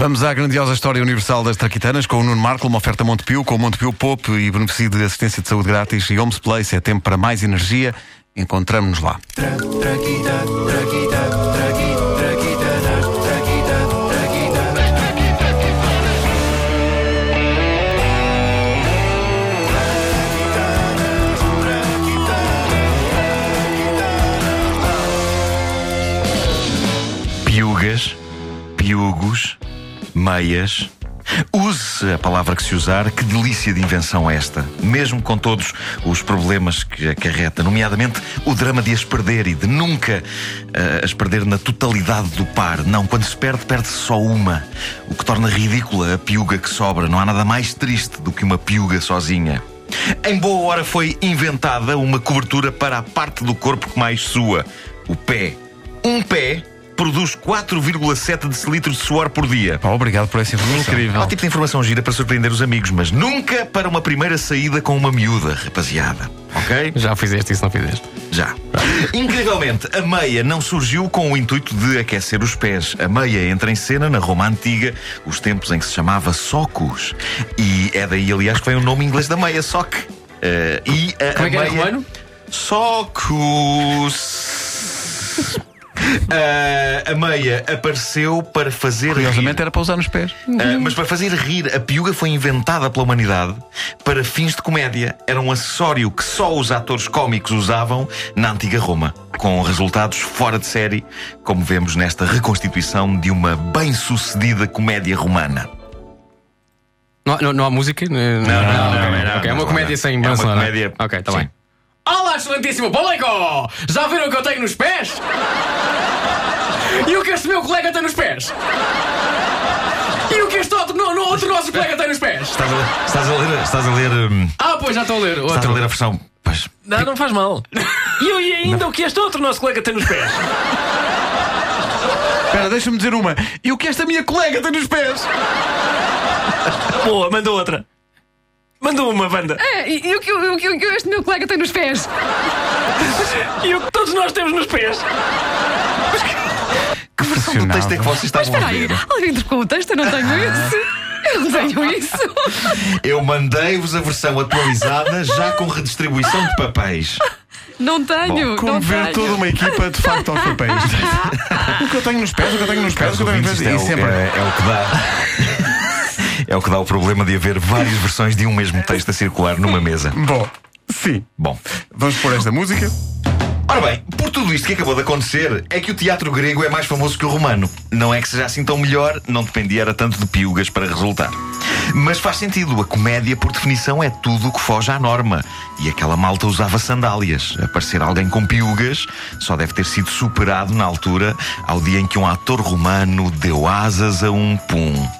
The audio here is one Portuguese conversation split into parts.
Vamos à grandiosa história universal das traquitanas com o Nuno Marco, uma oferta Montepio, com o Montepio Pop e benefício de assistência de saúde grátis e Homes Place. É tempo para mais energia. Encontramos-nos lá. Piugas, meias. Use a palavra que se usar, que delícia de invenção esta. Mesmo com todos os problemas que acarreta, nomeadamente o drama de as perder e de nunca uh, as perder na totalidade do par. Não, quando se perde, perde-se só uma. O que torna ridícula a piuga que sobra. Não há nada mais triste do que uma piuga sozinha. Em boa hora foi inventada uma cobertura para a parte do corpo que mais sua: o pé. Um pé produz 4,7 decilitros de suor por dia. Pá, obrigado por essa informação. É um tipo de informação gira para surpreender os amigos, mas nunca para uma primeira saída com uma miúda, rapaziada. Ok? Já fizeste isso, não fizeste? Já. Incrivelmente, a meia não surgiu com o intuito de aquecer os pés. A meia entra em cena na Roma Antiga, os tempos em que se chamava socos. E é daí, aliás, que vem o nome inglês da meia, sock. Uh, e a, Como é a que era meia... romano? Socos. Uh, a meia apareceu para fazer Curiosamente rir. era para usar nos pés. Uh, mas para fazer rir, a piuga foi inventada pela humanidade para fins de comédia. Era um acessório que só os atores cómicos usavam na antiga Roma, com resultados fora de série, como vemos nesta reconstituição de uma bem-sucedida comédia romana. Não, há- não, não há música? Não, não, ok, não, ok, É uma não, comédia não. sem É uma sonora. comédia- Ok, está bem. Olá, excelentíssimo público! Já viram o que eu tenho nos pés? E o que este meu colega tem nos pés? E o que este outro, no, no outro nosso colega tem nos pés? Estás a, estás a ler. Estás a ler. hum, Ah, pois já estou a ler. Estás a Outro. ler a versão. Pois, Não, não faz mal. E, eu- e ainda o que este outro nosso colega tem nos pés? Espera, deixa-me dizer uma. E o que esta minha colega tem nos pés? Boa, manda outra. Manda uma, banda. É, e, e o, que, o, que, o que este meu colega tem nos pés? E o que todos nós temos nos pés? que versão do texto é que vocês estavam espera a aí, ver? alguém trocou o texto? Eu não tenho isso. Eu não tenho isso. Eu mandei-vos a versão atualizada já com redistribuição de papéis. Não tenho. Como não ver tenho. toda uma equipa de facto aos papéis. o que eu tenho nos pés, o que eu tenho nos pés, o que eu tenho nos pés. é, o, sempre. é- é o que dá. É o que dá o problema de haver várias versões de um mesmo texto a circular numa mesa. Bom, sim. Bom. Vamos pôr esta música. Ora bem, por tudo isto que acabou de acontecer, é que o teatro grego é mais famoso que o romano. Não é que seja assim tão melhor, não dependia era tanto de piugas para resultar. Mas faz sentido, a comédia, por definição, é tudo o que foge à norma. E aquela malta usava sandálias. Aparecer alguém com piugas só deve ter sido superado na altura, ao dia em que um ator romano deu asas a um pum.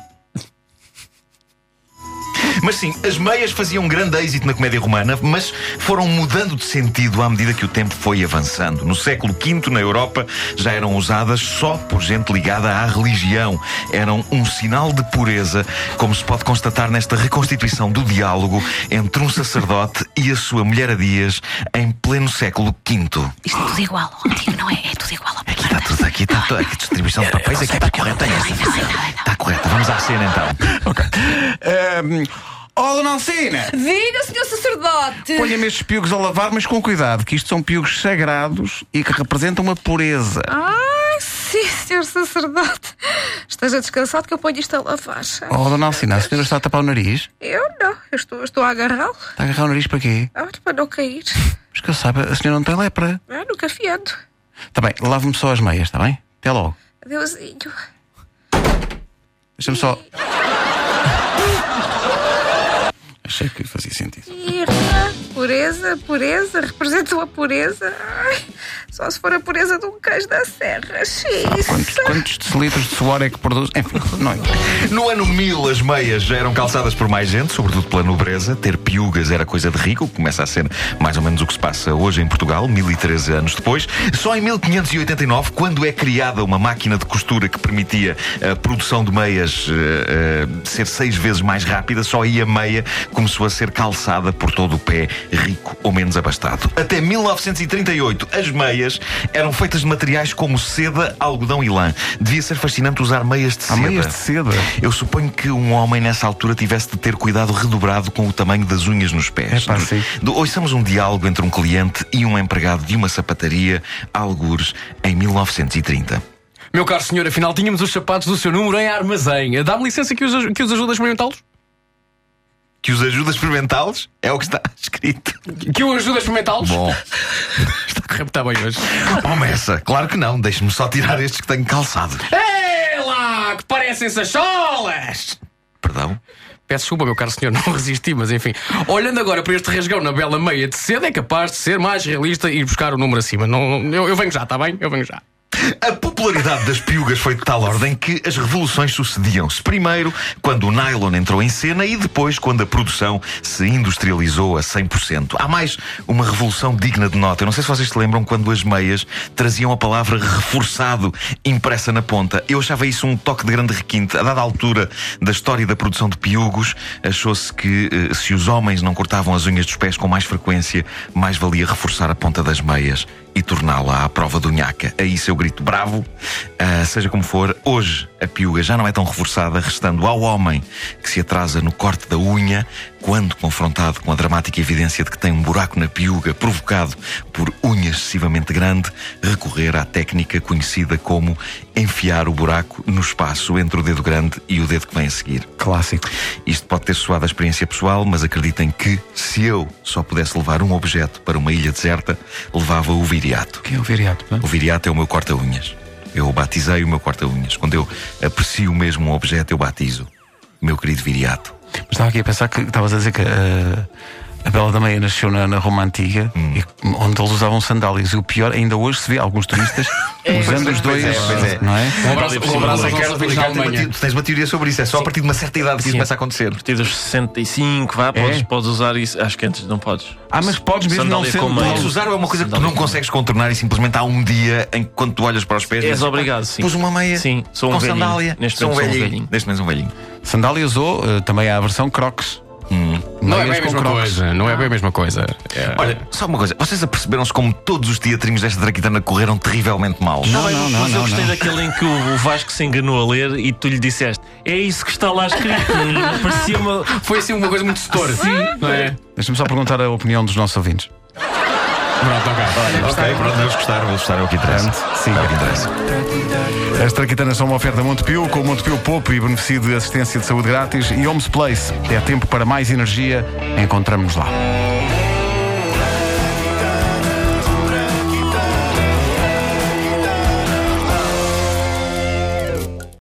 Mas sim, as meias faziam um grande êxito na comédia romana, mas foram mudando de sentido à medida que o tempo foi avançando. No século V, na Europa, já eram usadas só por gente ligada à religião. Eram um sinal de pureza, como se pode constatar nesta reconstituição do diálogo entre um sacerdote e a sua mulher a dias em pleno século V. Isto é tudo igual ao antigo, não é? É tudo igual ao Aqui está tudo, aqui está tudo, aqui distribuição de papéis, aqui está correta esta. Está correta, vamos à cena então. Um, oh, dona Alcina! Diga, senhor sacerdote. Ponha-me estes piugos a lavar, mas com cuidado, que isto são piugos sagrados e que representam uma pureza. Ah, sim, senhor sacerdote. Esteja descansado que eu ponho isto a lavar. Oh, dona Alcina, a senhora está a tapar o nariz? Eu não, eu estou, estou a agarrá-lo. Está a agarrar o nariz para quê? Ah, para não cair. Mas que eu saiba, a senhora não tem lepra. Ah, nunca fiando. Está bem, lave-me só as meias, está bem? Até logo. Adeusinho. Deixa-me só. Achei que fazia sentido. Irra, pureza, pureza, representam a pureza. Ai, só se for a pureza de um queijo da serra. Quantos, quantos decilitros de suor é que produz? Enfim, não. No ano 1000, as meias já eram calçadas por mais gente, sobretudo pela nobreza. Ter piugas era coisa de rico, começa a ser mais ou menos o que se passa hoje em Portugal, 1013 anos depois. Só em 1589, quando é criada uma máquina de costura que permitia a produção de meias eh, eh, ser seis vezes mais rápida, só aí a meia começou a ser calçada por todo o pé, rico ou menos abastado. Até 1938, as meias meias eram feitas de materiais como seda, algodão e lã. Devia ser fascinante usar meias de Há seda. meias de seda. Eu suponho que um homem nessa altura tivesse de ter cuidado redobrado com o tamanho das unhas nos pés. Sim. Do- Ouçamos um diálogo entre um cliente e um empregado de uma sapataria, algures, em 1930. Meu caro senhor, afinal tínhamos os sapatos do seu número em armazém. Dá-me licença que os, que os ajuda a experimentá-los? Que os ajuda a experimentá-los? É o que está escrito. Que eu ajudo a experimentá-los? Bom, Está a correr muito bem hoje. Messa, claro que não. Deixe-me só tirar estes que tenho calçado. Ei lá, que parecem sacholas! Perdão? Peço desculpa, meu caro senhor, não resisti, mas enfim. Olhando agora para este rasgão na bela meia de seda, é capaz de ser mais realista e buscar o número acima. Não- eu, eu venho já, está bem? Eu venho já. A popularidade das piugas foi de tal ordem que as revoluções sucediam-se. Primeiro, quando o nylon entrou em cena e depois, quando a produção se industrializou a 100%. Há mais uma revolução digna de nota. Eu não sei se vocês se lembram quando as meias traziam a palavra reforçado impressa na ponta. Eu achava isso um toque de grande requinte. A dada altura da história da produção de piugos, achou-se que eh, se os homens não cortavam as unhas dos pés com mais frequência, mais valia reforçar a ponta das meias e torná-la à prova do nhaca. A isso eu grito bravo. Ah, seja como for, hoje a piuga já não é tão reforçada, restando ao homem que se atrasa no corte da unha, quando confrontado com a dramática evidência de que tem um buraco na piuga provocado por unha excessivamente grande, recorrer à técnica conhecida como enfiar o buraco no espaço entre o dedo grande e o dedo que vem a seguir. Clássico. Isto pode ter soado a experiência pessoal, mas acreditem que, se eu só pudesse levar um objeto para uma ilha deserta, levava o viriato. Quem é o viriato? pá? O viriato é o meu corta-unhas. Eu batizei o meu corta-unhas. Quando eu aprecio mesmo um objeto, eu batizo. Meu querido viriato. Mas estava aqui a pensar que estavas a dizer que uh, a Bela da Meia nasceu na, na Roma Antiga, e- onde eles usavam sandálias. E o pior, ainda hoje se vê alguns turistas usando os dois. é, pois é. Não é? Um abraço, um abraço aos nossos Ricardo, ouvintes da Ricardo, tem uma Alemanha. te- tu tens uma teoria sobre isso. É só a partir de uma certa idade que isso Sim. começa a acontecer. A partir dos 65, vá, podes, podes usar isso. Acho que antes não podes. Ah, mas podes mesmo não Sandália ser. com meia. Podes usar ou é uma coisa que tu Sandália não consegues contornar e simplesmente há um dia em que quando tu olhas para os pés. És obrigado, "Pá, sim. Pus uma meia Sim, sou um com velhinho. sandália. Neste um momento sou um velhinho. Neste momento um velhinho. Sandálias ou uh, também há a versão Crocs. Não é Meias bem a mesma Crocs. coisa. Não é bem a mesma coisa. É- Olha, só uma coisa. Vocês aperceberam-se como todos os teatrinhos desta traquitana correram terrivelmente mal? Não, não, não, mas eu não, gostei não. daquele em que o Vasco se enganou a ler e tu lhe disseste: É isso que está lá escrito. Parecia uma. Foi assim uma coisa muito setora. Não é? Deixa-me só perguntar a opinião dos nossos ouvintes. Pronto, ok. Ok, pronto, eles gostaram, eles gostaram, é o que interessa. Sim. É o que interessa. As traquitanas são uma oferta Montepio, com o Montepio Poupo e beneficio de assistência de saúde grátis. E Homes Place. É tempo para mais energia. Encontramos-nos lá.